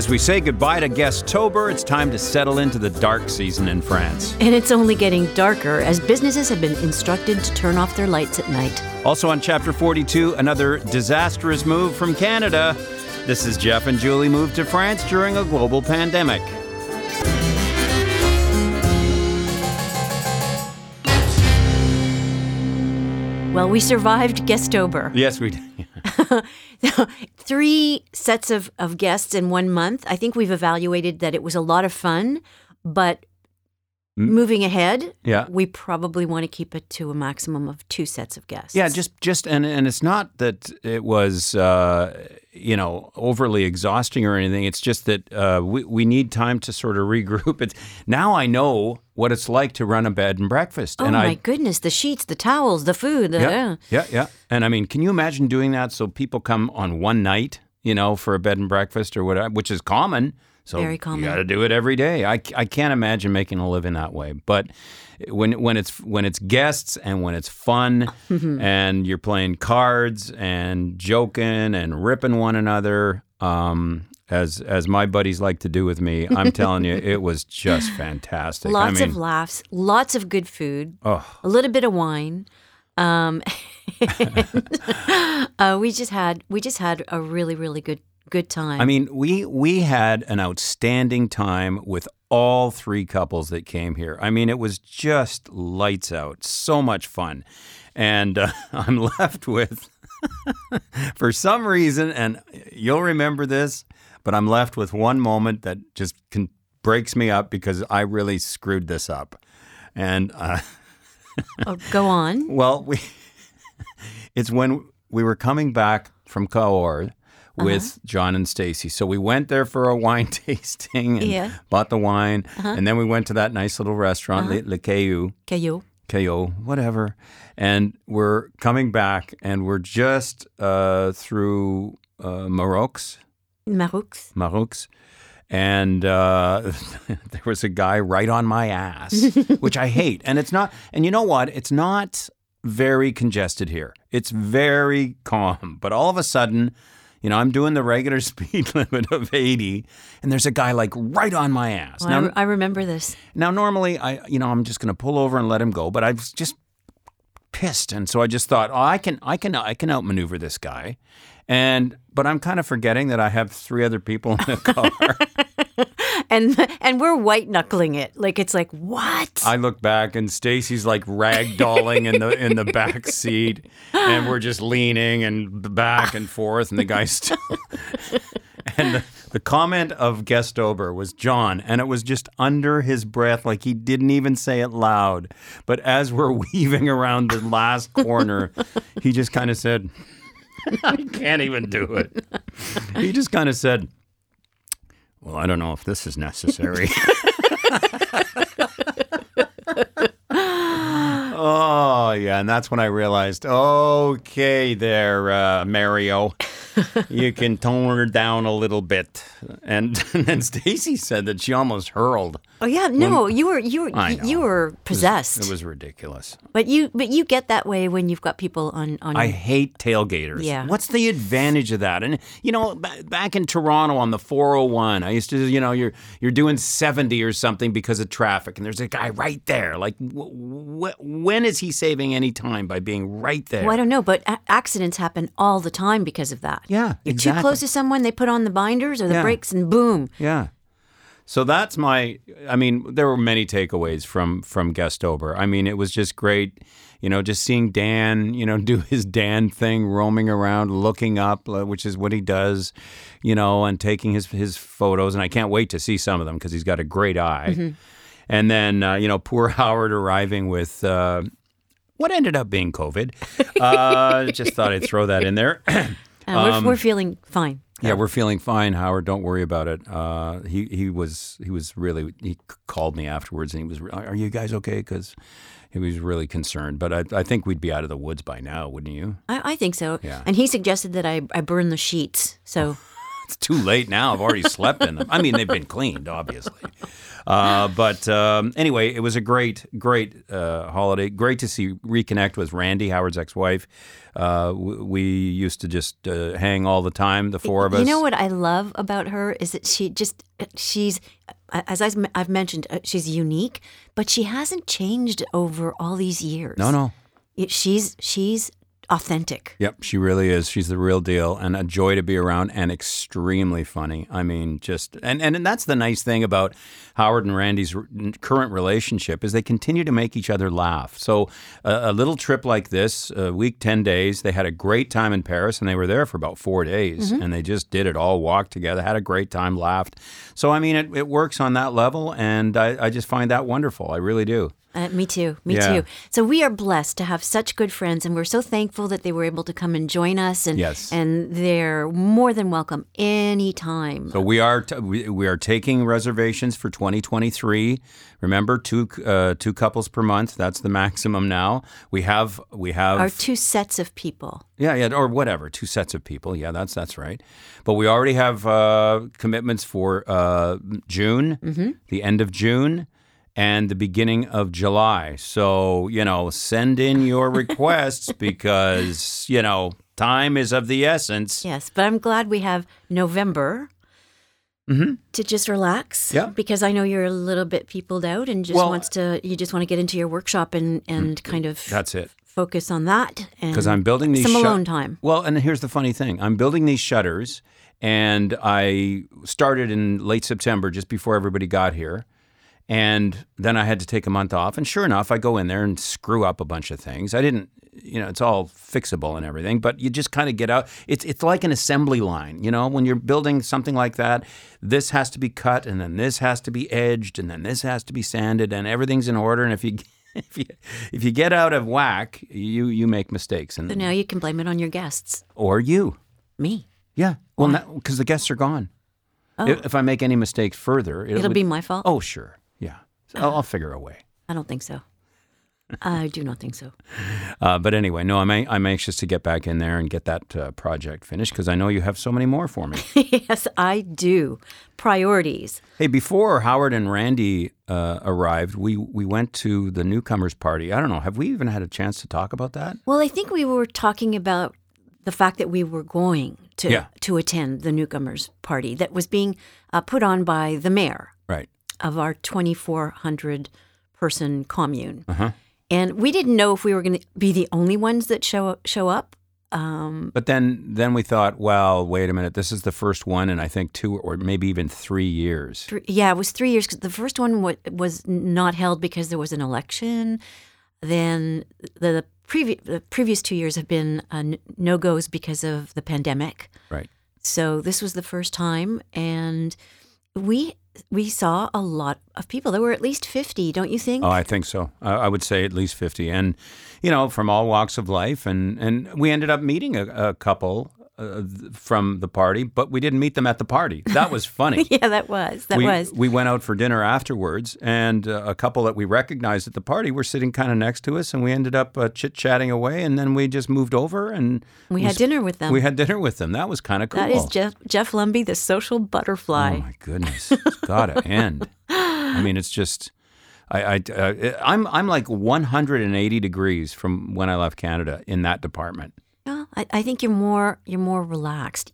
As we say goodbye to Guestober, it's time to settle into the dark season in France. And it's only getting darker as businesses have been instructed to turn off their lights at night. Also on Chapter 42, another disastrous move from Canada. This is Jeff and Julie moved to France during a global pandemic. Well, we survived Guestober. Yes, we did. Three sets of, of guests in one month. I think we've evaluated that it was a lot of fun, but moving ahead, Yeah. we probably want to keep it to a maximum of two sets of guests. Yeah, just just and and it's not that it was uh, you know overly exhausting or anything. It's just that uh, we we need time to sort of regroup. It's now I know what it's like to run a bed and breakfast, Oh and my I goodness, the sheets, the towels, the food. The, yeah, yeah yeah. And I mean, can you imagine doing that? So people come on one night, you know, for a bed and breakfast or whatever, which is common. So Very common. You got to do it every day. I, I can't imagine making a living that way. But when when it's when it's guests and when it's fun and you're playing cards and joking and ripping one another, um, as as my buddies like to do with me, I'm telling you, it was just fantastic. Lots I mean, of laughs, lots of good food, oh, a little bit of wine. Um, uh, we just had we just had a really really good good time. I mean, we we had an outstanding time with all three couples that came here. I mean, it was just lights out, so much fun, and uh, I'm left with, for some reason, and you'll remember this, but I'm left with one moment that just can, breaks me up because I really screwed this up, and. Uh, oh, go on. well, we it's when we were coming back from Cahors with John and Stacy. So we went there for a wine tasting and Yeah. bought the wine, and then we went to that nice little restaurant, Le, Le Caillou, Caillou. Caillou, whatever. And we're coming back, and we're just uh, through uh, Marocs, Maroux. Marocs. And uh, there was a guy right on my ass, which I hate. And it's not, and you know what? It's not very congested here. It's very calm. But all of a sudden, you know, I'm doing the regular speed limit of 80, and there's a guy like right on my ass. Well, I, now, re- I remember this. now, normally, I, you know, I'm just going to pull over and let him go, but I was just pissed, and so I just thought, oh, I can, I can, I can outmaneuver this guy, and but I'm kind of forgetting that I have three other people in the car. And and we're white knuckling it. Like it's like what? I look back, and Stacy's like ragdolling in the in the back seat, and we're just leaning and back and forth, and the guy's still. and the, the comment of Guestober was John, and it was just under his breath, like he didn't even say it loud. But as we're weaving around the last corner, he just kind of said, "I can't even do it." He just kind of said. Well, I don't know if this is necessary. Oh yeah, and that's when I realized, okay, there, uh, Mario, you can tone her down a little bit. And, and then Stacy said that she almost hurled. Oh yeah, no, you were you were you were possessed. It was ridiculous. but you but you get that way when you've got people on on. I hate tailgaters. Yeah. What's the advantage of that? And you know, b- back in Toronto on the 401, I used to, you know, you're you're doing 70 or something because of traffic, and there's a guy right there. Like, wh- wh- when is he saving any time by being right there? well, I don't know, but a- accidents happen all the time because of that. Yeah, You're exactly. too close to someone, they put on the binders or the Yeah. brakes, and boom. Yeah. So that's my I mean, there were many takeaways from from Guestober. I mean, it was just great, you know, just seeing Dan, you know, do his Dan thing, roaming around, looking up, uh, which is what he does, you know, and taking his his photos and I can't wait to see some of them because he's got a great eye. And then uh, you know, poor Howard arriving with uh, what ended up being COVID. Uh, just thought I'd throw that in there. Uh, Um, we're, we're feeling fine. Yeah, we're feeling fine, Howard. Don't worry about it. Uh, he he was he was really he called me afterwards and he was, "Are you guys okay?" Because he was really concerned. But I, I think we'd be out of the woods by now, wouldn't you? I, I think so. Yeah. And he suggested that I, I burn the sheets. So it's too late now. I've already slept in them. I mean, they've been cleaned, obviously. Uh, but um, anyway, it was a great, great uh, holiday. Great to see reconnect with Randy, Howard's ex-wife. Uh, w- we used to just uh, hang all the time, the four of us. You know what I love about her is that she just she's as I've mentioned uh, she's unique, but she hasn't changed over all these years. No, no. She's she's authentic. Yep, she really is. She's the real deal and a joy to be around and extremely funny. I mean, just and and, and that's the nice thing about Howard and Randy's r- current relationship is they continue to make each other laugh. So a, a little trip like this, a week 10 days, they had a great time in Paris and they were there for about 4 days mm-hmm. and they just did it all walked together, had a great time, laughed. So I mean, it, it works on that level and I, I just find that wonderful. I really do. Uh, me too. Me Yeah. too. So we are blessed to have such good friends, and we're so thankful that they were able to come and join us. And Yes. and they're more than welcome anytime. So we are t- we, we are taking reservations for 2023. Remember, two uh, two couples per month. That's the maximum now. We have we have Our two sets of people. yeah yeah or whatever two sets of people. Yeah, that's that's right. But we already have uh, commitments for uh, June, the end of June. And the beginning of July. So, you know, send in your requests because, you know, time is of the essence. Yes, but I'm glad we have November to just relax. Mm-hmm. Yeah. Because I know you're a little bit peopled out and just Well- wants to. You just want to get into your workshop and and kind of That's it. focus on that. because I'm building these some shut- alone time. Well, and here's the funny thing: I'm building these shutters, and I started in late September, just before everybody got here. And then I had to take a month off. And sure enough, I go in there and screw up a bunch of things. I didn't, you know, it's all fixable and everything, but you just kind of get out. It's it's like an assembly line, you know, when you're building something like that. This has to be cut, and then this has to be edged, and then this has to be sanded, and everything's in order. And if you if you if you get out of whack, you you make mistakes, and So now you can blame it on your guests. or you. Me. Yeah. Well, because the guests are gone. Oh. If, if I make any mistakes further, it'll, It'll be my fault. Oh, sure. So I'll, I'll figure a way. I don't think so. I do not think so. Uh, but anyway, no, I'm, I'm anxious to get back in there and get that uh, project finished because I know you have so many more for me. yes, I do. Priorities. hey, before Howard and Randy uh, arrived, we, we went to the newcomers party. I don't know. Have we even had a chance to talk about that? Well, I think we were talking about the fact that we were going to Yeah. to attend the newcomers party that was being uh, put on by the mayor Right. Of our 2,400 person commune, Uh-huh. and we didn't know if we were going to be the only ones that show show up. Um, But then, then we thought, well, wait a minute. This is the first one in I think two or maybe even three years. thr- yeah, it was three years because the first one wa- was not held because there was an election. Then the previous the previous two years have been uh, no goes because of the pandemic. Right. So this was the first time, and we we saw a lot of people. There were at least fifty, don't you think? Oh, I think so. I, would say at least fifty, and you know, from all walks of life, and and we ended up meeting a, a couple uh, from the party, but we didn't meet them at the party. That was funny. yeah, that was that we, was. we went out for dinner afterwards, and uh, a couple that we recognized at the party were sitting kind of next to us, and we ended up uh, chit chatting away, and then we just moved over and We had s- dinner with them. We had dinner with them. That was kind of cool. That is Jeff Jeff Lumby, the social butterfly. Oh my goodness, it's got to end. I mean, it's just. I, I, uh, I'm I'm like 180 degrees from when I left Canada in that department. No, I, I think you're more you're more relaxed.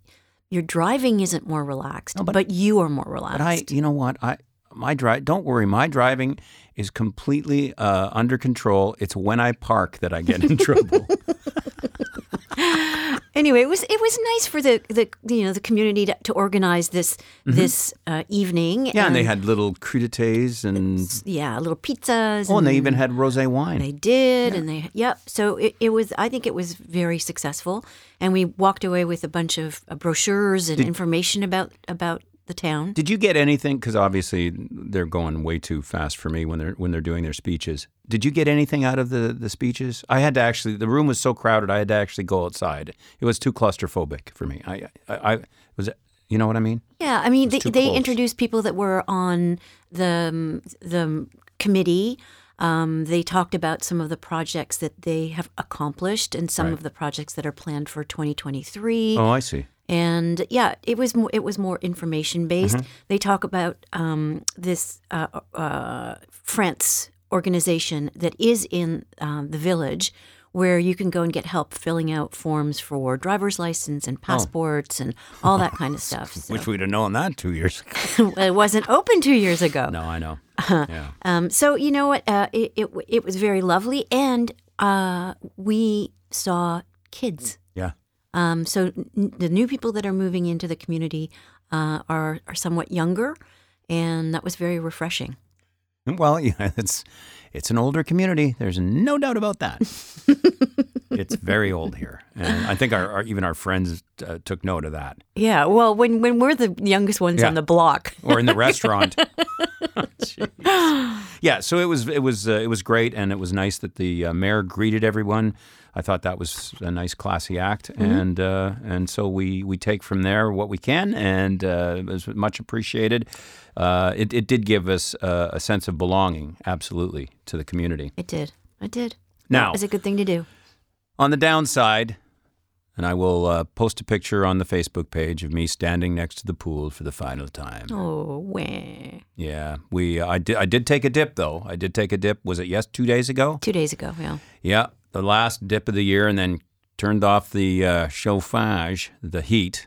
Your driving isn't more relaxed, but, you are more relaxed. But I, you know what, I my drive. Don't worry, my driving is completely uh, under control. It's when I park that I get in trouble. Anyway, it was it was nice for the, the you know the community to, to organize this this uh, evening. Mm-hmm. yeah, and they had little crudités and yeah little pizzas. oh, and they even had rosé wine. They did, and they yep. So it, it was. I think it was very successful, and we walked away with a bunch of uh, brochures and information about about the town. Did you get anything? Because obviously they're going way too fast for me when they're when they're doing their speeches. Did you get anything out of the the speeches? I had to actually. The room was so crowded. I had to actually go outside. It was too claustrophobic for me. I I, I was. You know what I mean? Yeah, I mean, they, they introduced people that were on the the committee. Um, they talked about some of the projects that they have accomplished and some Right. of the projects that are planned for 2023. Oh, I see. And yeah, it was more, it was more information based. They talk about um, this uh, uh, France organization that is in um, the village, where you can go and get help filling out forms for driver's license and passports and all that kind of stuff. So, Wish we'd have known that two years ago. it wasn't open two years ago. No, I know. Yeah. Um, so you know what? Uh, it, it it was very lovely, and uh, we saw kids. Um, so n- the new people that are moving into the community uh, are are somewhat younger, and that was very refreshing. Well, yeah, it's it's an older community. There's no doubt about that. it's very old here, and I think our, our even our friends uh, took note of that. Yeah. Well, when when we're the youngest ones Yeah. on the block. Or in the restaurant. Yeah, so it was it was uh, it was great, and it was nice that the uh, mayor greeted everyone. I thought that was a nice, classy act, and uh, and so we we take from there what we can, and uh, it was much appreciated. Uh, it, it did give us uh, a sense of belonging, absolutely, to the community. It did. It did. Now, It was a good thing to do. on the downside, and I will uh, post a picture on the Facebook page of me standing next to the pool for the final time. Oh, wah. Yeah, we. I did. I did take a dip though. I did take a dip. Was it yes? Two days ago. Two days ago. Yeah. Yeah, the last dip of the year, and then turned off the uh, chauffage, the heat.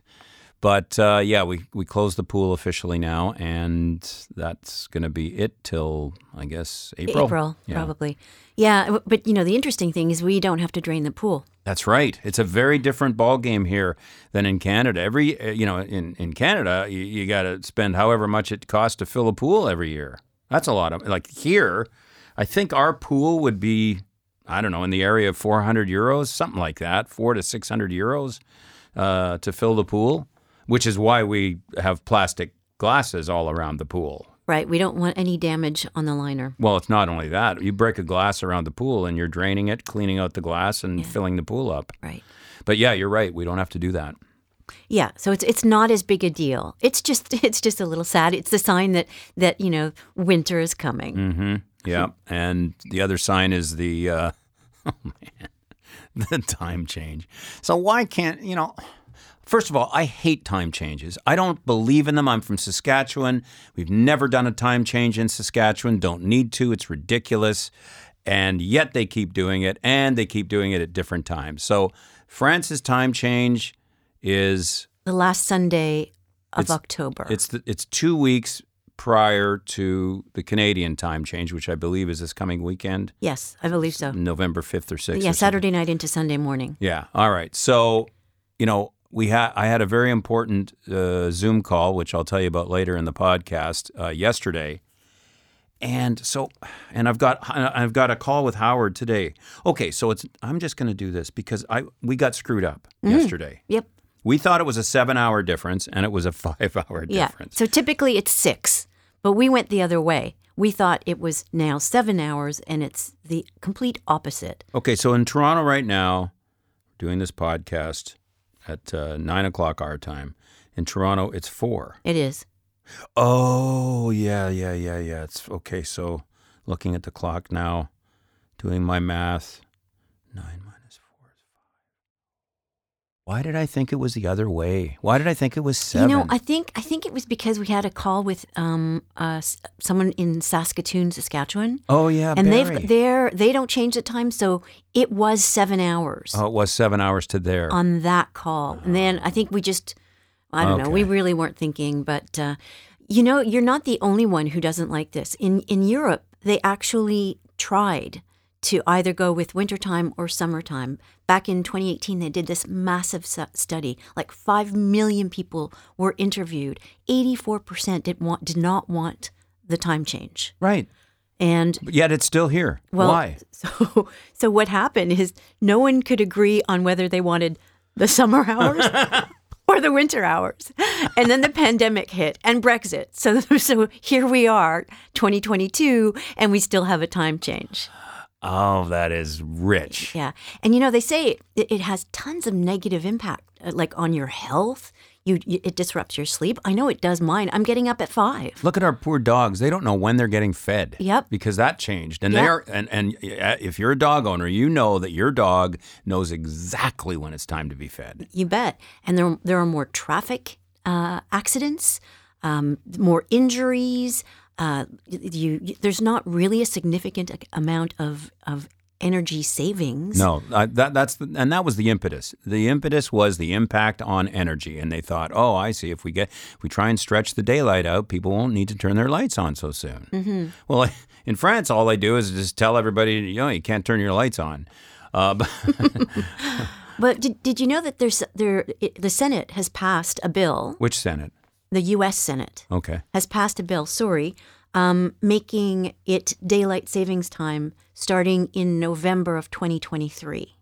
But uh, yeah, we we closed the pool officially now, and that's going to be it till I guess April. April, Yeah. probably. Yeah, but you know the interesting thing is we don't have to drain the pool. That's right. It's a very different ball game here than in Canada. Every uh, you know, in in Canada, you, you got to spend however much it costs to fill a pool every year. That's a lot of like here. I think our pool would be I don't know in the area of 400 euros, something like that, four to 600 euros uh, to fill the pool, which is why we have plastic glasses all around the pool. Right. We don't want any damage on the liner. Well, it's not only that. You break a glass around the pool and you're draining it, cleaning out the glass, and filling the pool up. Right. But yeah, you're right. We don't have to do that. Yeah, so it's it's not as big a deal. It's just it's just a little sad. It's the sign that that you know winter is coming. Mm-hmm. Yeah. And the other sign is the, uh, oh man, the time change. So why can't, you know, first of all, I hate time changes. I don't believe in them. I'm from Saskatchewan. We've never done a time change in Saskatchewan. Don't need to. It's ridiculous. And yet they keep doing it and they keep doing it at different times. So France's time change is The last Sunday of October. It's the, it's two weeks prior to the Canadian time change, which I believe is this coming weekend, yes, I believe so. November fifth or sixth. Yeah, or. Saturday night into Sunday morning. Yeah. All right. So, you know, we had I had a very important uh, Zoom call, which I'll tell you about later in the podcast uh, yesterday. And so, and I've got I've got a call with Howard today. Okay, so it's I'm just going to do this because I we got screwed up yesterday. Yep. We thought it was a seven hour difference, and it was a five hour Yeah. difference. So typically it's six, but we went the other way. We thought it was now seven hours, and it's the complete opposite. Okay, so in Toronto right now, doing this podcast at uh, nine o'clock our time. In Toronto, it's four. It is. Oh, yeah, yeah, yeah, yeah. It's okay. So looking at the clock now, doing my math, nine minus four is five. Why did I think it was the other way? Why did I think it was seven? You know, I think I think it was because we had a call with um uh, someone in Saskatoon, Saskatchewan, oh, yeah, and Barry. they've they're they don't change the time, so it was seven hours Oh, it was seven hours to there. on that call. And then I think we just I don't know, we really weren't thinking, but uh, you know, you're not the only one who doesn't like this. In in Europe, they actually tried to either go with wintertime or summertime. Back in 2018, they did this massive study. Like 5 million people were interviewed. 84% did, want, did not want the time change. right. And But yet it's still here. well, Why? So, so what happened is no one could agree on whether they wanted the summer hours or the winter hours, and then the pandemic hit and Brexit. So, so here we are, 2022, and we still have a time change. Oh, that is rich. Yeah. And you know, they say it, it has tons of negative impact, uh, like on your health. You, you, it disrupts your sleep. I know it does mine. I'm getting up at five. Look at our poor dogs. They don't know when they're getting fed. Yep. Because that changed. And Yep. they are and and uh, if you're a dog owner, you know that your dog knows exactly when it's time to be fed. You bet. And there there are more traffic uh, accidents, um, more injuries. Uh, you, you there's not really a significant amount of of energy savings. No, uh, that that's the, and that was the impetus. The impetus was the impact on energy, and they thought, oh, I see. If we get if we try and stretch the daylight out, people won't need to turn their lights on so soon. Mm-hmm. Well, in France, all they do is just tell everybody, you know, you can't turn your lights on. Uh, but But did, did you know that there's there it, the Senate has passed a bill, which Senate? The U.S. Senate Okay. has passed a bill. Sorry, um, making it daylight savings time starting in November of 2023.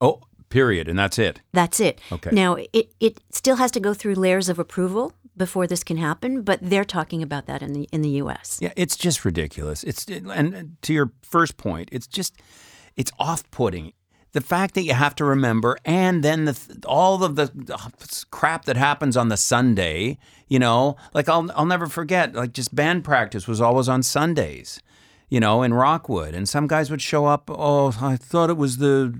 Oh, period, and that's it. That's it. Okay. Now it it still has to go through layers of approval before this can happen, but they're talking about that in the in the U.S. Yeah, it's just ridiculous. It's and to your first point, it's just it's off-putting. The fact that you have to remember, and then the all of the, uh, the crap that happens on the Sunday. You know, like I'll I'll never forget. Like just band practice was always on Sundays. You know, in Rockwood, and some guys would show up. Oh, I thought it was the,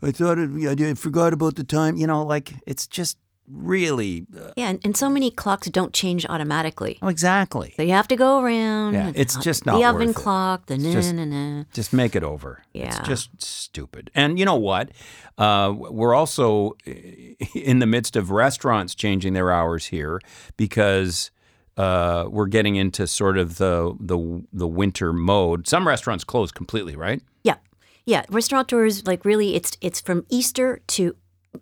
I thought it, I forgot about the time. You know, like it's just really uh, Yeah, and, and so many clocks don't change automatically. oh, exactly. So you have to go around. Yeah, it's just not the oven worth it. clock. The na just- na na. Just make it over. Yeah. It's just stupid. And you know what? Uh, we're also in the midst of restaurants changing their hours here because uh, we're getting into sort of the, the the winter mode. Some restaurants close completely, right? Yeah, yeah. Restaurateurs like really, it's it's from Easter to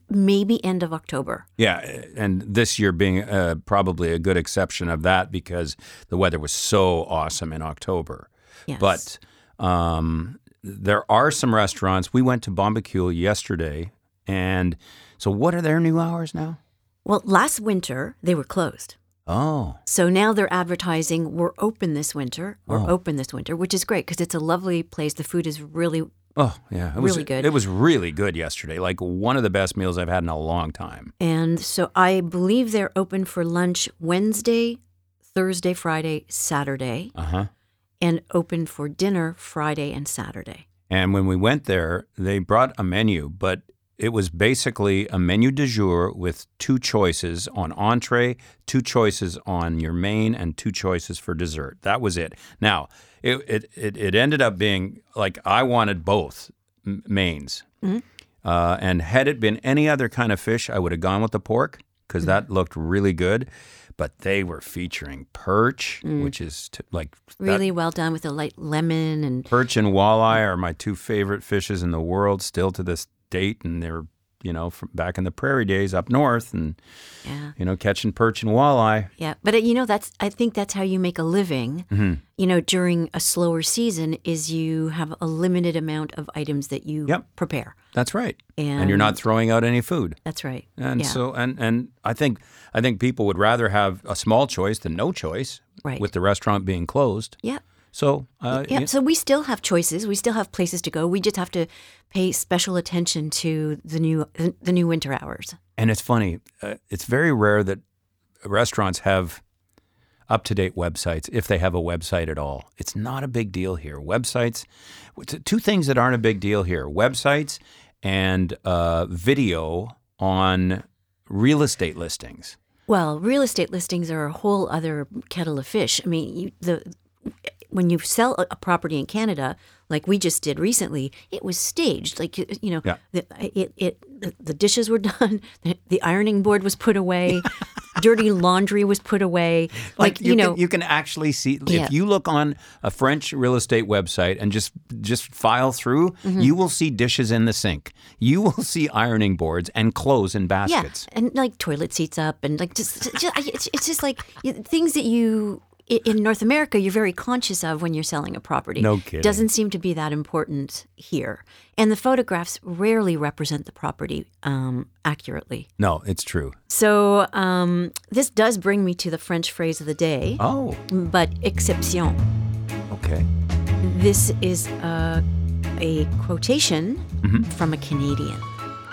maybe end of October. Yeah, and this year being uh, probably a good exception of that because the weather was so awesome in October. Yes. But um, there are some restaurants. We went to Bombacule yesterday, and so what are their new hours now? well, last winter they were closed. Oh, So now they're advertising we're open this winter. We're Oh. open this winter, which is great because it's a lovely place. The food is really oh yeah, it was Really good. It was really good yesterday. Like one of the best meals I've had in a long time. And so I believe they're open for lunch Wednesday, Thursday, Friday, Saturday, Uh huh. and open for dinner Friday and Saturday. And when we went there, they brought a menu, but it was basically a menu du jour with two choices on entree, two choices on your main, and two choices for dessert. That was it. Now, it it, it, it ended up being like I wanted both mains. Mm-hmm. Uh, and had it been any other kind of fish, I would have gone with the pork because that mm-hmm. looked really good. But they were featuring perch, mm. which is t- like that- Really well done with a light lemon and Perch and walleye are my two favorite fishes in the world still to this date, and they're you know from back in the prairie days up north, and yeah, you know catching perch and walleye. yeah. But uh, you know that's I think that's how you make a living. Mm-hmm. You know, during a slower season, is you have a limited amount of items that you Yep. prepare. That's right, And, and you're not throwing out any food. That's right. And yeah. so and and I think I think people would rather have a small choice than no choice, Right. with the restaurant being closed. yeah. So uh, Yeah, so we still have choices. We still have places to go. We just have to pay special attention to the new the new winter hours. And it's funny. Uh, it's very rare that restaurants have up to date websites, if they have a website at all. It's not a big deal here. Websites, two things that aren't a big deal here websites and uh, video on real estate listings. Well, real estate listings are a whole other kettle of fish. I mean, you, the when you sell a, property in Canada, like we just did recently, it was staged. Like you you know, Yeah. the, it it the, dishes were done, the, the ironing board was put away, dirty laundry was put away. Like, you, know, can, you can actually see Yeah. if you look on a French real estate website and just just file through, Mm-hmm. you will see dishes in the sink. You will see ironing boards and clothes in baskets, yeah, and like toilet seats up, and like just, just I- it's, it's just like things that you. In North America, you're very conscious of when you're selling a property. No kidding. Doesn't seem to be that important here, and the photographs rarely represent the property um, accurately. No, it's true. So um, this does bring me to the French phrase of the day, Oh, but exception. okay. This is a a quotation from a Canadian.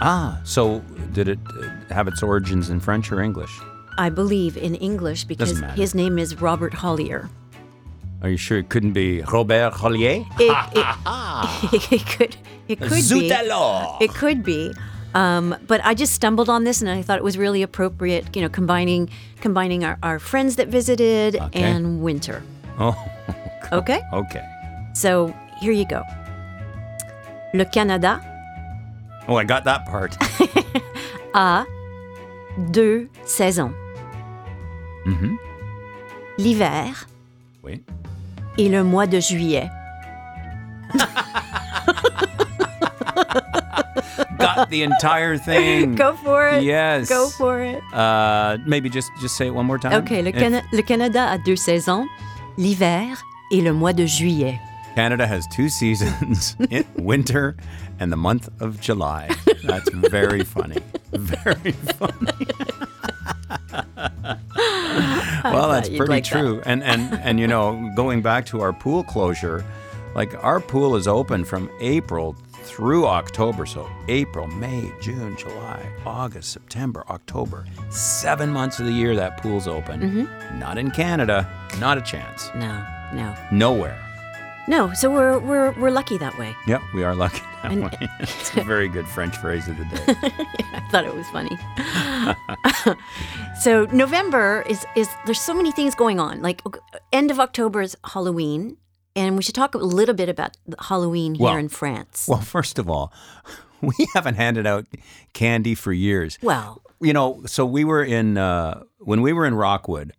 Ah, so did it uh, have its origins in French or English? I believe in English because his name is Robert Hollier. Are you sure it couldn't be Robert Hollier? It, it, it could it could Zut be. alors! It could be. Um, but I just stumbled on this and I thought it was really appropriate, you know, combining combining our, our friends that visited Okay. and winter. Oh, Okay? okay. So here you go. Le Canada Oh, I got that part. a deux saisons. Mhm. L'hiver Wait. et le mois de juillet. Got the entire thing. Go for it. Yes. Go for it. Uh, maybe just just say it one more time. OK, le, If le Canada a deux saisons, l'hiver et le mois de juillet. Canada has two seasons: in winter and the month of July. That's very funny. Very funny. well, that's pretty like that. true. And and and you know, going back to our pool closure, like our pool is open from April through October. So April, May, June, July, August, September, October. Seven months of the year that pool's open. Mm-hmm. Not in Canada. Not a chance. No, no. Nowhere. No, so we're we're we're lucky that way. Yep, we are lucky that And- way. it's a very good French phrase of the day. I thought it was funny. so November is is there's so many things going on. Like end of October is Halloween, and we should talk a little bit about Halloween here Well- in France. Well, first of all, we haven't handed out candy for years. Well, You know, so we were in uh, when we were in Rockwood.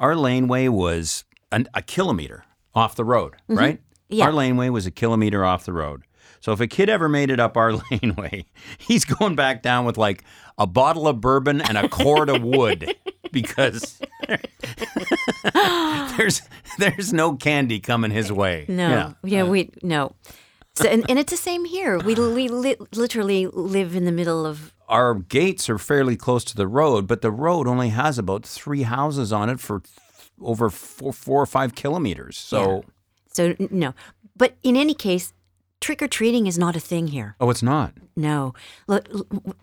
our laneway was an, a kilometer off the road, right? Mm-hmm. Yeah. Our laneway was a kilometer off the road. So if a kid ever made it up our laneway, he's going back down with like a bottle of bourbon and a cord of wood because there's there's no candy coming his way. no, Yeah. yeah, we no. So and, and it's the same here. We we li- literally live in the middle of our gates are fairly close to the road, but the road only has about three houses on it for over four, four or five kilometers. So, so no. But in any case, trick or treating is not a thing here. oh, it's not. No. Look,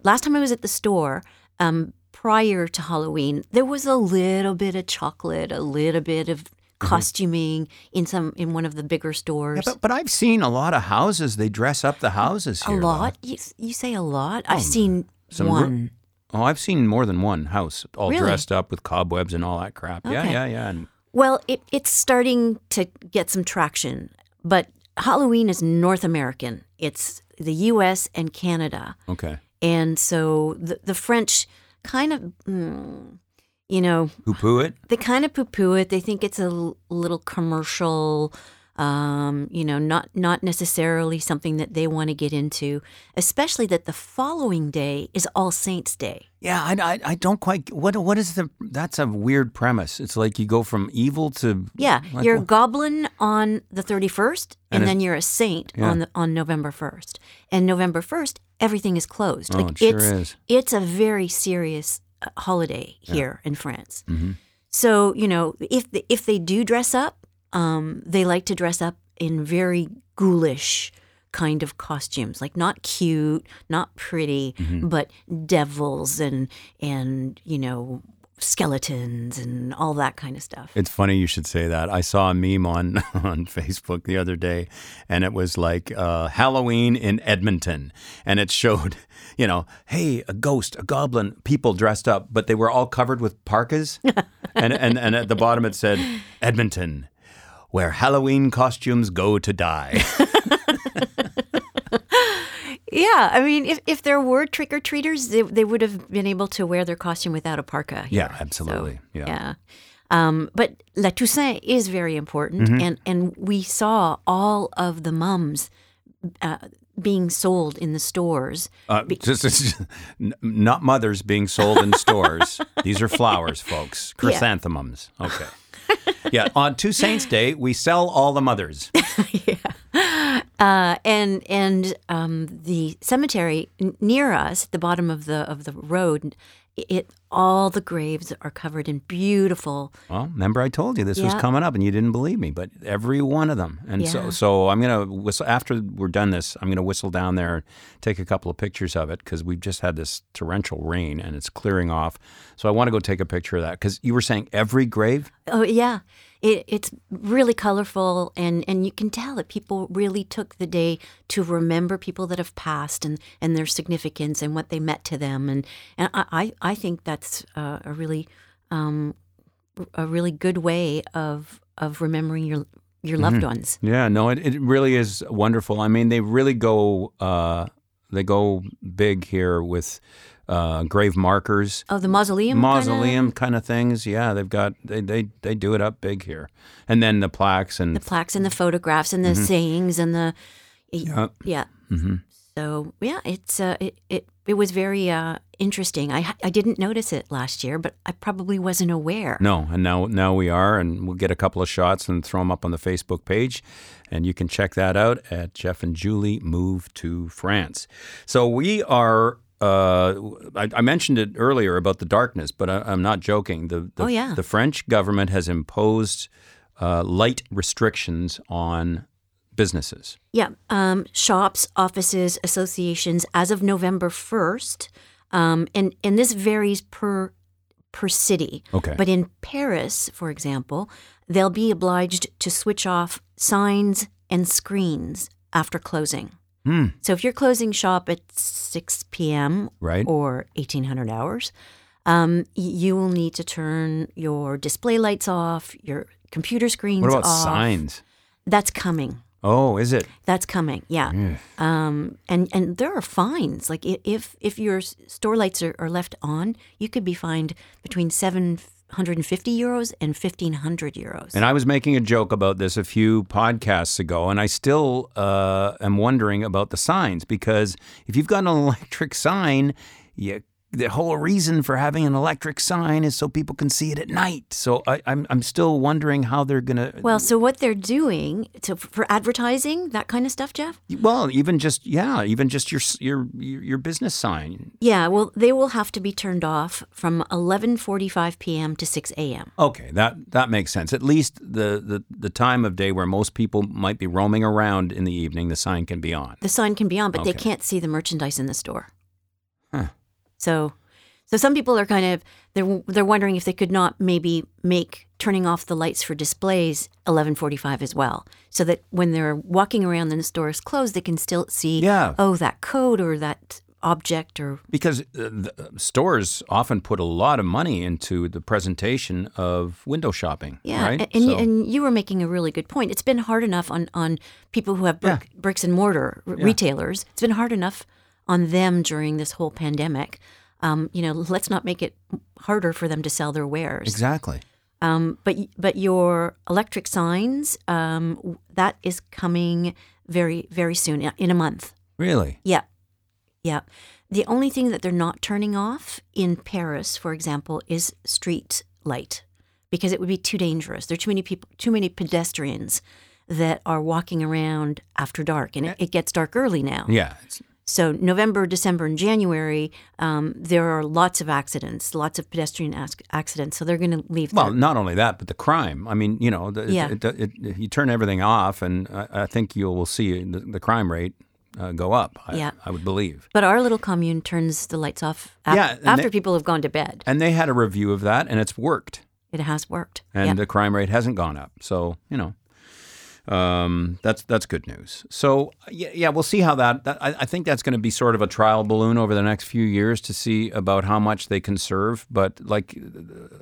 last time I was at the store, um, prior to Halloween, there was a little bit of chocolate, a little bit of costuming in some in one of the bigger stores. But, but I've seen a lot of houses. They dress up the houses a here. though. lot. You, you say a lot. I've seen some one. Oh, I've seen more than one house all Really? dressed up with cobwebs and all that crap. Yeah, Okay. yeah, yeah. And Well, it, it's starting to get some traction, but Halloween is North American. It's the U.S. and Canada. okay. And so the, the French kind of, mm, you know, Poo poo it. they kind of poo-poo it. They think it's a l- little commercial, um, you know, not not necessarily something that they want to get into. Especially that the following day is All Saints Day. Yeah, I, I, I don't quite. What what is the? That's a weird premise. It's like you go from evil to Yeah, Like you're a goblin on the 31st, and, And then you're a saint Yeah. on the on November 1st. And November 1st, everything is closed. Oh, it sure it's is. it's a very serious uh, holiday here in France. Mm-hmm. So you know, if the, if they do dress up, um, they like to dress up in very ghoulish kind of costumes, like not cute, not pretty, Mm-hmm. but devils and and you know skeletons and all that kind of stuff. It's funny you should say that. I saw a meme on on Facebook the other day, and it was like uh, Halloween in Edmonton, and it showed, you know, hey, a ghost, a goblin, people dressed up, but they were all covered with parkas, and and and at the bottom it said Edmonton, where Halloween costumes go to die. Yeah, I mean, if, if there were trick or treaters, they, they would have been able to wear their costume without a parka. here. Yeah, absolutely. So, Yeah. yeah. Um, but La Toussaint is very important, Mm-hmm. and and we saw all of the mums uh, being sold in the stores. Uh, just, just- not mothers being sold in stores. These are flowers, folks. Chrysanthemums. Okay. Yeah. On Two Saints Day, we sell all the mothers. Uh, and and um, the cemetery n- near us, at the bottom of the of the road, it all the graves are covered in beautiful. Well, remember I told you this was coming up, and you didn't believe me, but every one of them. And so, Yeah. so I'm gonna whistle after we're done this. I'm gonna whistle down there, and take a couple of pictures of it because we've just had this torrential rain and it's clearing off. So I want to go take a picture of that because you were saying every grave. Oh yeah, it, it's really colorful, and and you can tell that people really took the day to remember people that have passed and and their significance and what they meant to them, and and I I, think that's uh, a really um, a really good way of of remembering your your loved ones. Yeah, no, it, it really is wonderful. I mean, they really go uh, they go big here with uh, grave markers. Oh, the mausoleum. kinda? Mausoleum kind of things, yeah. They've got they, they they do it up big here, and then the plaques and the plaques and the photographs and the sayings and the Yeah. yeah. Mhm. So yeah, it's uh, it it it was very uh, interesting. I I didn't notice it last year, but I probably wasn't aware. No, and now now we are, and we'll get a couple of shots and throw them up on the Facebook page, and you can check that out at Jeff and Julie Move to France. So we are. Uh, I, I mentioned it earlier about the darkness, but I, I'm not joking. The, the Oh, yeah. the French government has imposed uh, light restrictions on businesses. Yeah, um, shops, offices, associations as of November first, um, and and this varies per per city. Okay. But in Paris, for example, they'll be obliged to switch off signs and screens after closing. Hmm. So if you're closing shop at 6 p.m. Right. or 1800 hours, um, you will need to turn your display lights off, your computer screens What about off. signs? That's coming. Oh, is it? That's coming. Yeah. Um, and and there are fines. Like if if your store lights are, are left on, you could be fined between seven hundred and fifty euros and fifteen hundred euros. And I was making a joke about this a few podcasts ago, and I still uh, am wondering about the signs because if you've got an electric sign, you, the whole reason for having an electric sign is so people can see it at night. So I, I'm I'm still wondering how they're gonna. well, so what they're doing to, for advertising that kind of stuff, Jeff? well, even just yeah, even just your your your, business sign. Yeah. Well, they will have to be turned off from eleven forty-five p.m. to six a.m. Okay, that that makes sense. At least the, the the time of day where most people might be roaming around in the evening, the sign can be on. The sign can be on, but they can't see the merchandise in the store. So, so some people are kind of they're they're wondering if they could not maybe make turning off the lights for displays 11:45 as well, so that when they're walking around and the store is closed, they can still see Yeah. oh that code or that object or Because uh, stores often put a lot of money into the presentation of window shopping. yeah. right. And and, So- and you were making a really good point. It's been hard enough on on people who have brick, bricks and mortar r- retailers. It's been hard enough on them during this whole pandemic. Um, you know, let's not make it harder for them to sell their wares. exactly. Um, but but your electric signs um, that is coming very very soon in- a month. Really. Yeah, yeah. The only thing that they're not turning off in Paris, for example, is street light because it would be too dangerous. There are too many people, too many pedestrians that are walking around after dark, and it, it gets dark early now. Yeah. So November, December, and January, um, there are lots of accidents, lots of pedestrian ac- accidents. So they're going to leave. well, their- not only that, but the crime. I mean, you know, the, Yeah. it, it, it, you turn everything off, and I, I think you will see the, the crime rate uh, go up. I, Yeah. I would believe. but our little commune turns the lights off af- Yeah, after they- people have gone to bed. And they had a review of that, and it's worked. It has worked. and yeah. the crime rate hasn't gone up. So you know, um, that's that's good news. So yeah, yeah, we'll see how that. that I, I think that's going to be sort of a trial balloon over the next few years to see about how much they conserve. But like,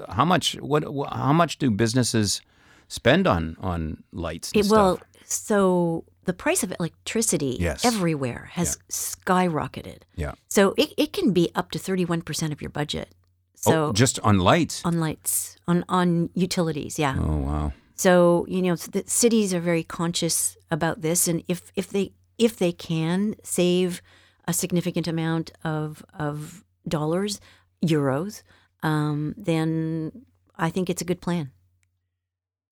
how much? What? How much do businesses spend on on lights? And It, well, so the price of electricity Yes. everywhere has skyrocketed. yeah. So it, it can be up to 31% of your budget. So oh, just on lights. on lights, on, on utilities, yeah. Oh wow. So, you know, the cities are very conscious about this. And if, if they if they can save a significant amount of, of dollars, euros, um, then I think it's a good plan.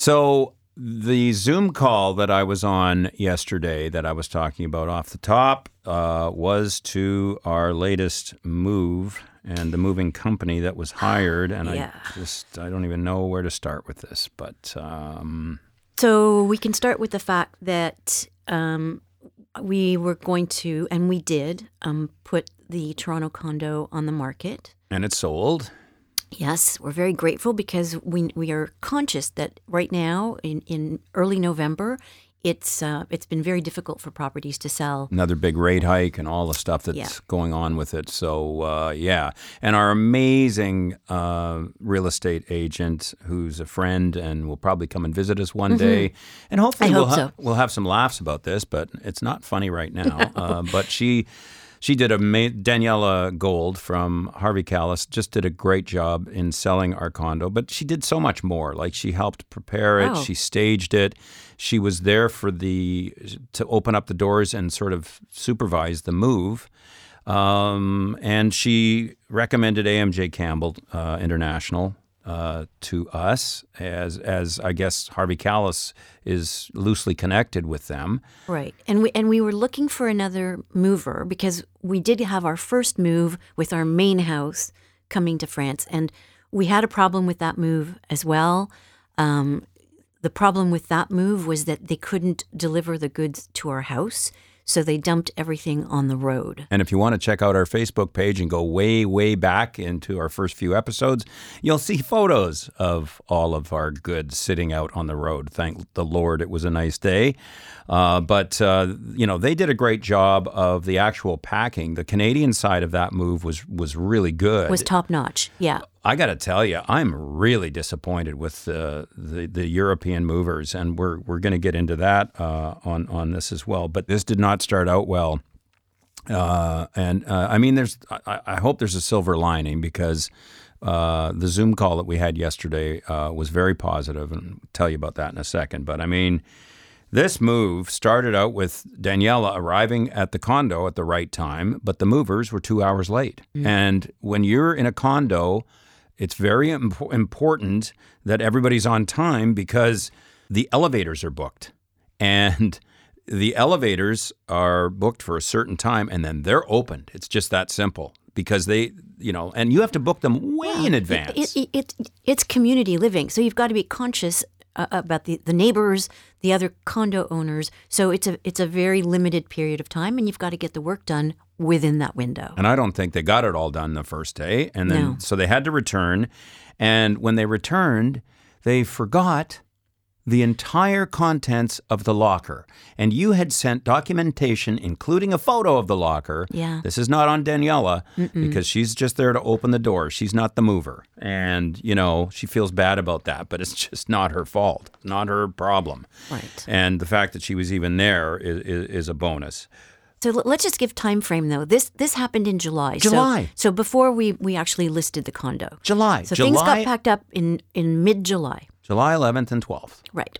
So the Zoom call that I was on yesterday, that I was talking about off the top, uh, was to our latest move and the moving company that was hired. And Yeah. I just, I don't even know where to start with this. But um, So we can start with the fact that um, we were going to, and we did, um, put the Toronto condo on the market. and it sold. Yes, we're very grateful because we we are conscious that right now in, in early November, it's uh, it's been very difficult for properties to sell. another big rate hike and all the stuff that's Yeah. going on with it. So uh, yeah, and our amazing uh, real estate agent, who's a friend and will probably come and visit us one day, and hopefully Mm-hmm. I we'll hope ha- so. we'll have some laughs about this. But it's not funny right now. uh, but she. She did a Daniela Gold from Harvey Kalles just did a great job in selling our condo, but she did so much more. Like she helped prepare it, Oh. she staged it, she was there for the to open up the doors and sort of supervise the move. Um, and she recommended AMJ Campbell uh, International uh, to us as as I guess Harvey Kalles is loosely connected with them. Right. And we and we were looking for another mover because we did have our first move with our main house coming to France and we had a problem with that move as well. Um, the problem with that move was that they couldn't deliver the goods to our house, so they dumped everything on the road. And if you want to check out our Facebook page and go way, way back into our first few episodes, you'll see photos of all of our goods sitting out on the road. Thank the Lord it was a nice day. Uh, but, uh, you know, they did a great job of the actual packing. The Canadian side of that move was, was really good. Was top notch. Yeah. I got to tell you, I'm really disappointed with the the, the European movers, and we're we're going to get into that uh, on on this as well. But this did not start out well, uh, and uh, I mean, there's I, I hope there's a silver lining because uh, the Zoom call that we had yesterday uh, was very positive, and I'll tell you about that in a second. But I mean. This move started out with Daniela arriving at the condo at the right time, but the movers were two hours late. And when you're in a condo, it's very imp- important that everybody's on time because the elevators are booked. And the elevators are booked for a certain time and then they're opened. It's just that simple because they, you know, and you have to book them way in advance. It, it, it, it's community living, so you've got to be conscious uh, about the, the neighbors, the other condo owners. So it's a it's a very limited period of time, and you've got to get the work done within that window. And I don't think they got it all done the first day. And then, No. so they had to return. And when they returned, they forgot the entire contents of the locker. And you had sent documentation, including a photo of the locker. Yeah. This is not on Daniela because she's just there to open the door. She's not the mover. And, you know, she feels bad about that, but it's just not her fault, not her problem. Right. And the fact that she was even there is, is, is a bonus. So let's just give time frame though. This this happened in July. So- July. So, before we we actually listed the condo. July. So July, things got packed up in in mid July. July 11th and 12th. Right.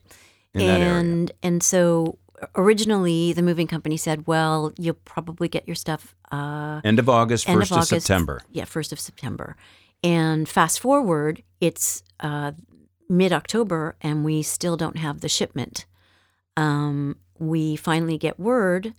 In that area. and and so originally the moving company said, well, you'll probably get your stuff uh, End of August, end first of of, August. September. Yeah, first of September. And fast forward, it's uh, mid October, and we still don't have the shipment. Um, we finally get word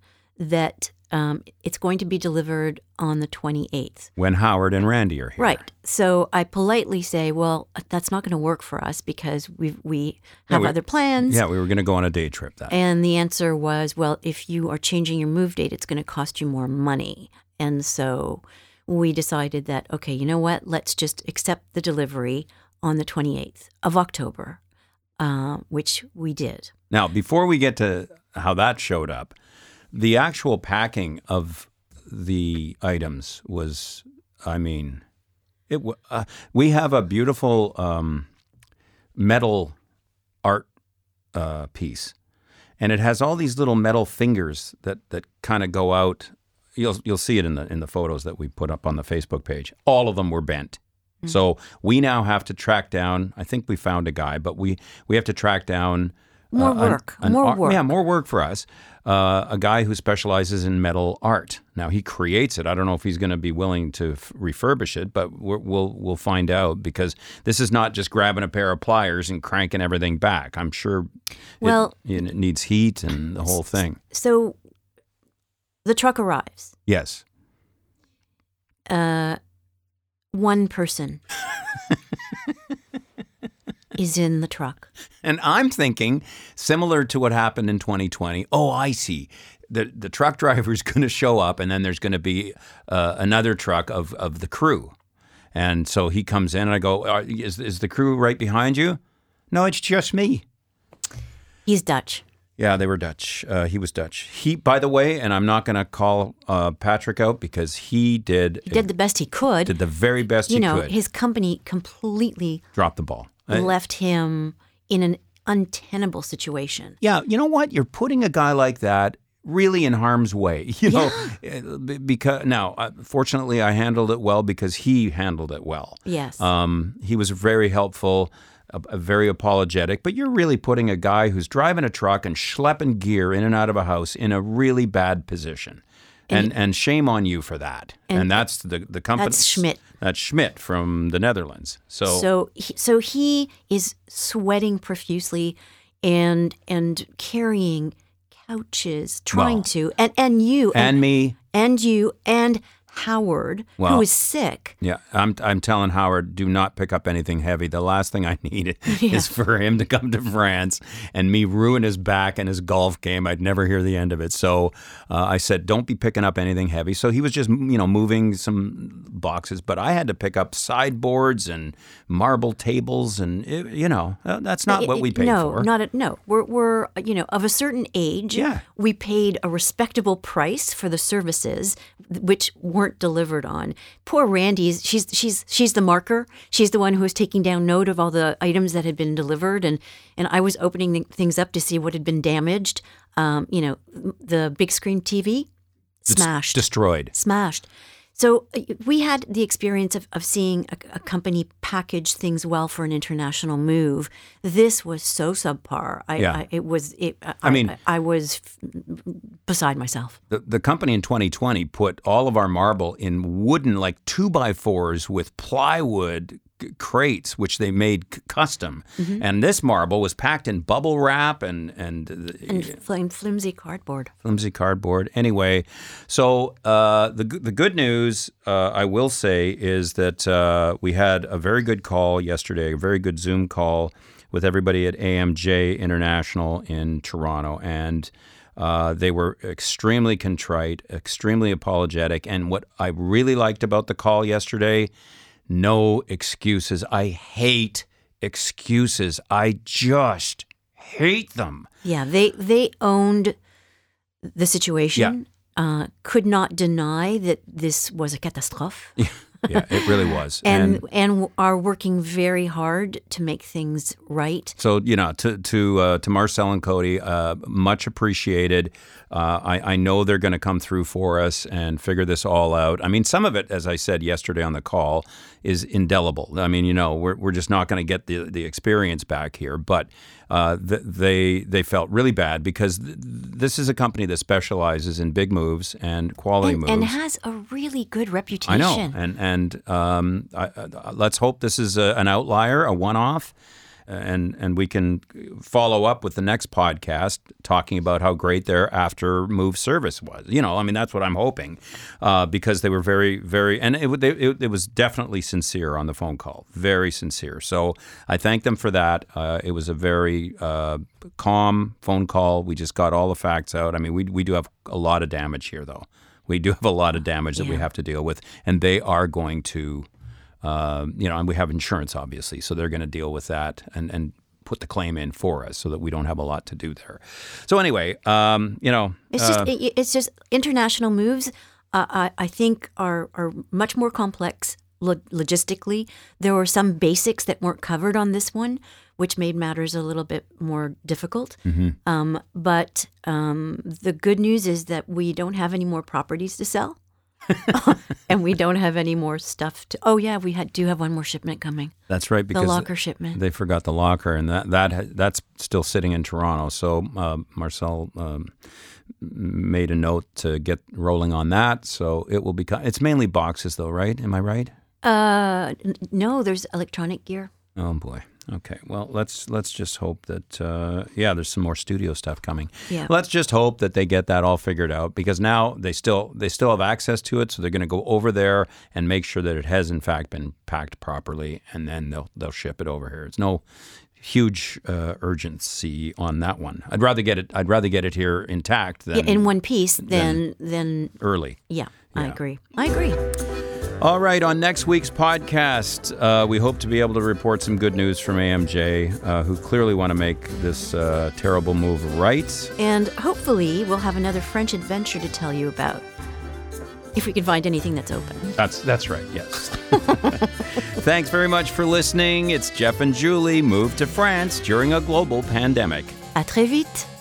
that um, it's going to be delivered on the 28th. When Howard and Randy are here. Right. So I politely say, well, that's not going to work for us because we we have we- other plans. Yeah, we were going to go on a day trip that. And the answer was, well, if you are changing your move date, it's going to cost you more money. And so we decided that, okay, you know what? Let's just accept the delivery on the 28th of October, uh, which we did. Now, before we get to how that showed up, the actual packing of the items was, I mean, it. Uh, we have a beautiful um, metal art uh, piece, and it has all these little metal fingers that that kind of go out. You'll you'll see it in the in the photos that we put up on the Facebook page. All of them were bent. So we now have to track down. I think we found a guy, but we we have to track down More uh, an- work. an More art- work. Yeah, more work for us. Uh, a guy who specializes in metal art. Now he creates it. I don't know if he's going to be willing to f- refurbish it, but we're, we'll we'll find out because this is not just grabbing a pair of pliers and cranking everything back. I'm sure. it- Well- it, needs heat and the whole thing. So the truck arrives. Yes. Uh, one person is in the truck. And I'm thinking, similar to what happened in 2020. Oh, I see. The the truck driver is going to show up, and then there's going to be uh, another truck of of the crew. And so he comes in, and I go, "Is is the crew right behind you?" No, it's just me. He's Dutch. Yeah, they were Dutch. Uh, he was Dutch. He, by the way, and I'm not going to call uh, Patrick out because he did He did the best he could. did the very best you he know, could. his company completely dropped the ball. Uh, left him in an untenable situation. Yeah, you know what? You're putting a guy like that really in harm's way. You know, Uh, be- because now, uh, fortunately, I handled it well because he handled it well. Yes. Um, he was very helpful, uh, uh, very apologetic. But you're really putting a guy who's driving a truck and schlepping gear in and out of a house in a really bad position. And and shame on you for that. And, that's the the company. That's Schmidt. That's Schmidt from the Netherlands. So, So he, so he is sweating profusely and and carrying couches, trying Well, to and and you and me, and you and Howard, Well, who is sick. Yeah, I'm I'm telling Howard, do not pick up anything heavy. The last thing I need is for him to come to France and me ruin his back and his golf game. I'd never hear the end of it. So uh, I said, don't be picking up anything heavy. So he was just you know moving some boxes, but I had to pick up sideboards and marble tables, and it, you know uh, that's not what It- we it- paid no, for. not at, no. We're we're you know of a certain age. Yeah. we paid a respectable price for the services, which weren't delivered on. Poor Randy's. She's she's she's the marker. She's the one who was taking down note of all the items that had been delivered, and and I was opening things up to see what had been damaged. Um, you know, the big screen TV smashed Destroyed. smashed. So uh, we had the experience of, of seeing a, a company package things well for an international move. This was so subpar. I, Yeah. I it was. It, I, mean- I, I was f- beside myself. The, the company in 2020 put all of our marble in wooden, like two by fours with plywood crates, which they made c- custom. Mm-hmm. And this marble was packed in bubble wrap and and, uh, And flim- flimsy cardboard. flimsy cardboard. Anyway, so uh, the the good news uh, I will say is that uh, we had a very good call yesterday, a very good Zoom call with everybody at AMJ International in Toronto, and. Uh, they were extremely contrite, extremely apologetic. And what I really liked about the call yesterday, no excuses. I hate excuses. I just hate them. Yeah, they they owned the situation. Uh, could not deny that this was a catastrophe. Yeah, it really was. and and are working very hard to make things right. So you know, to to uh, to Marcel and Cody, uh, much appreciated. Uh, I, I know they're going to come through for us and figure this all out. I mean, some of it, as I said yesterday on the call, is indelible. I mean, you know, we're, we're just not going to get the the experience back here. But uh, th- they they felt really bad because th- this is a company that specializes in big moves and quality And, moves. and has a really good reputation. I know, and and um, I, I, let's hope this is a, an outlier, a one-off, and and we can follow up with the next podcast talking about how great their after move service was. You know, I mean that's what I'm hoping, uh, because they were very very, and it, they, it it was definitely sincere on the phone call, very sincere. So I thank them for that. Uh, it was a very uh, calm phone call. We just got all the facts out. I mean, we we do have a lot of damage here, though. We do have a lot of damage that we have to deal with, and they are going to, um, you know, and we have insurance, obviously, so they're going to deal with that and and put the claim in for us, so that we don't have a lot to do there. So anyway, um, you know, It's just it, it's just international moves. Uh, I I think are are much more complex lo- logistically. There were some basics that weren't covered on this one, which made matters a little bit more difficult. Um, but um, the good news is that we don't have any more properties to sell. and we don't have any more stuff to. Oh yeah, we had, do have one more shipment coming. That's right The because locker shipment. they forgot the locker, and that that that's still sitting in Toronto. So uh, Marcel um, made a note to get rolling on that. So it will be. It's mainly boxes, though, right? Am I right? Uh, n- no, there's electronic gear. Oh boy. Okay. Well, let's let's just hope that uh, yeah, there's some more studio stuff coming. Yeah. Let's just hope that they get that all figured out because now they still they still have access to it, so they're going to go over there and make sure that it has in fact been packed properly, and then they'll they'll ship it over here. It's no huge uh, urgency on that one. I'd rather get it. I'd rather get it here intact than Yeah, in one piece. Then, then early. yeah, I agree. I agree. All right, on next week's podcast, uh, we hope to be able to report some good news from AMJ, uh, who clearly want to make this uh, terrible move right. And hopefully, we'll have another French adventure to tell you about. If we can find anything that's open. That's that's right. Yes. Thanks very much for listening. It's Jeff and Julie moved to France during a global pandemic. À très vite.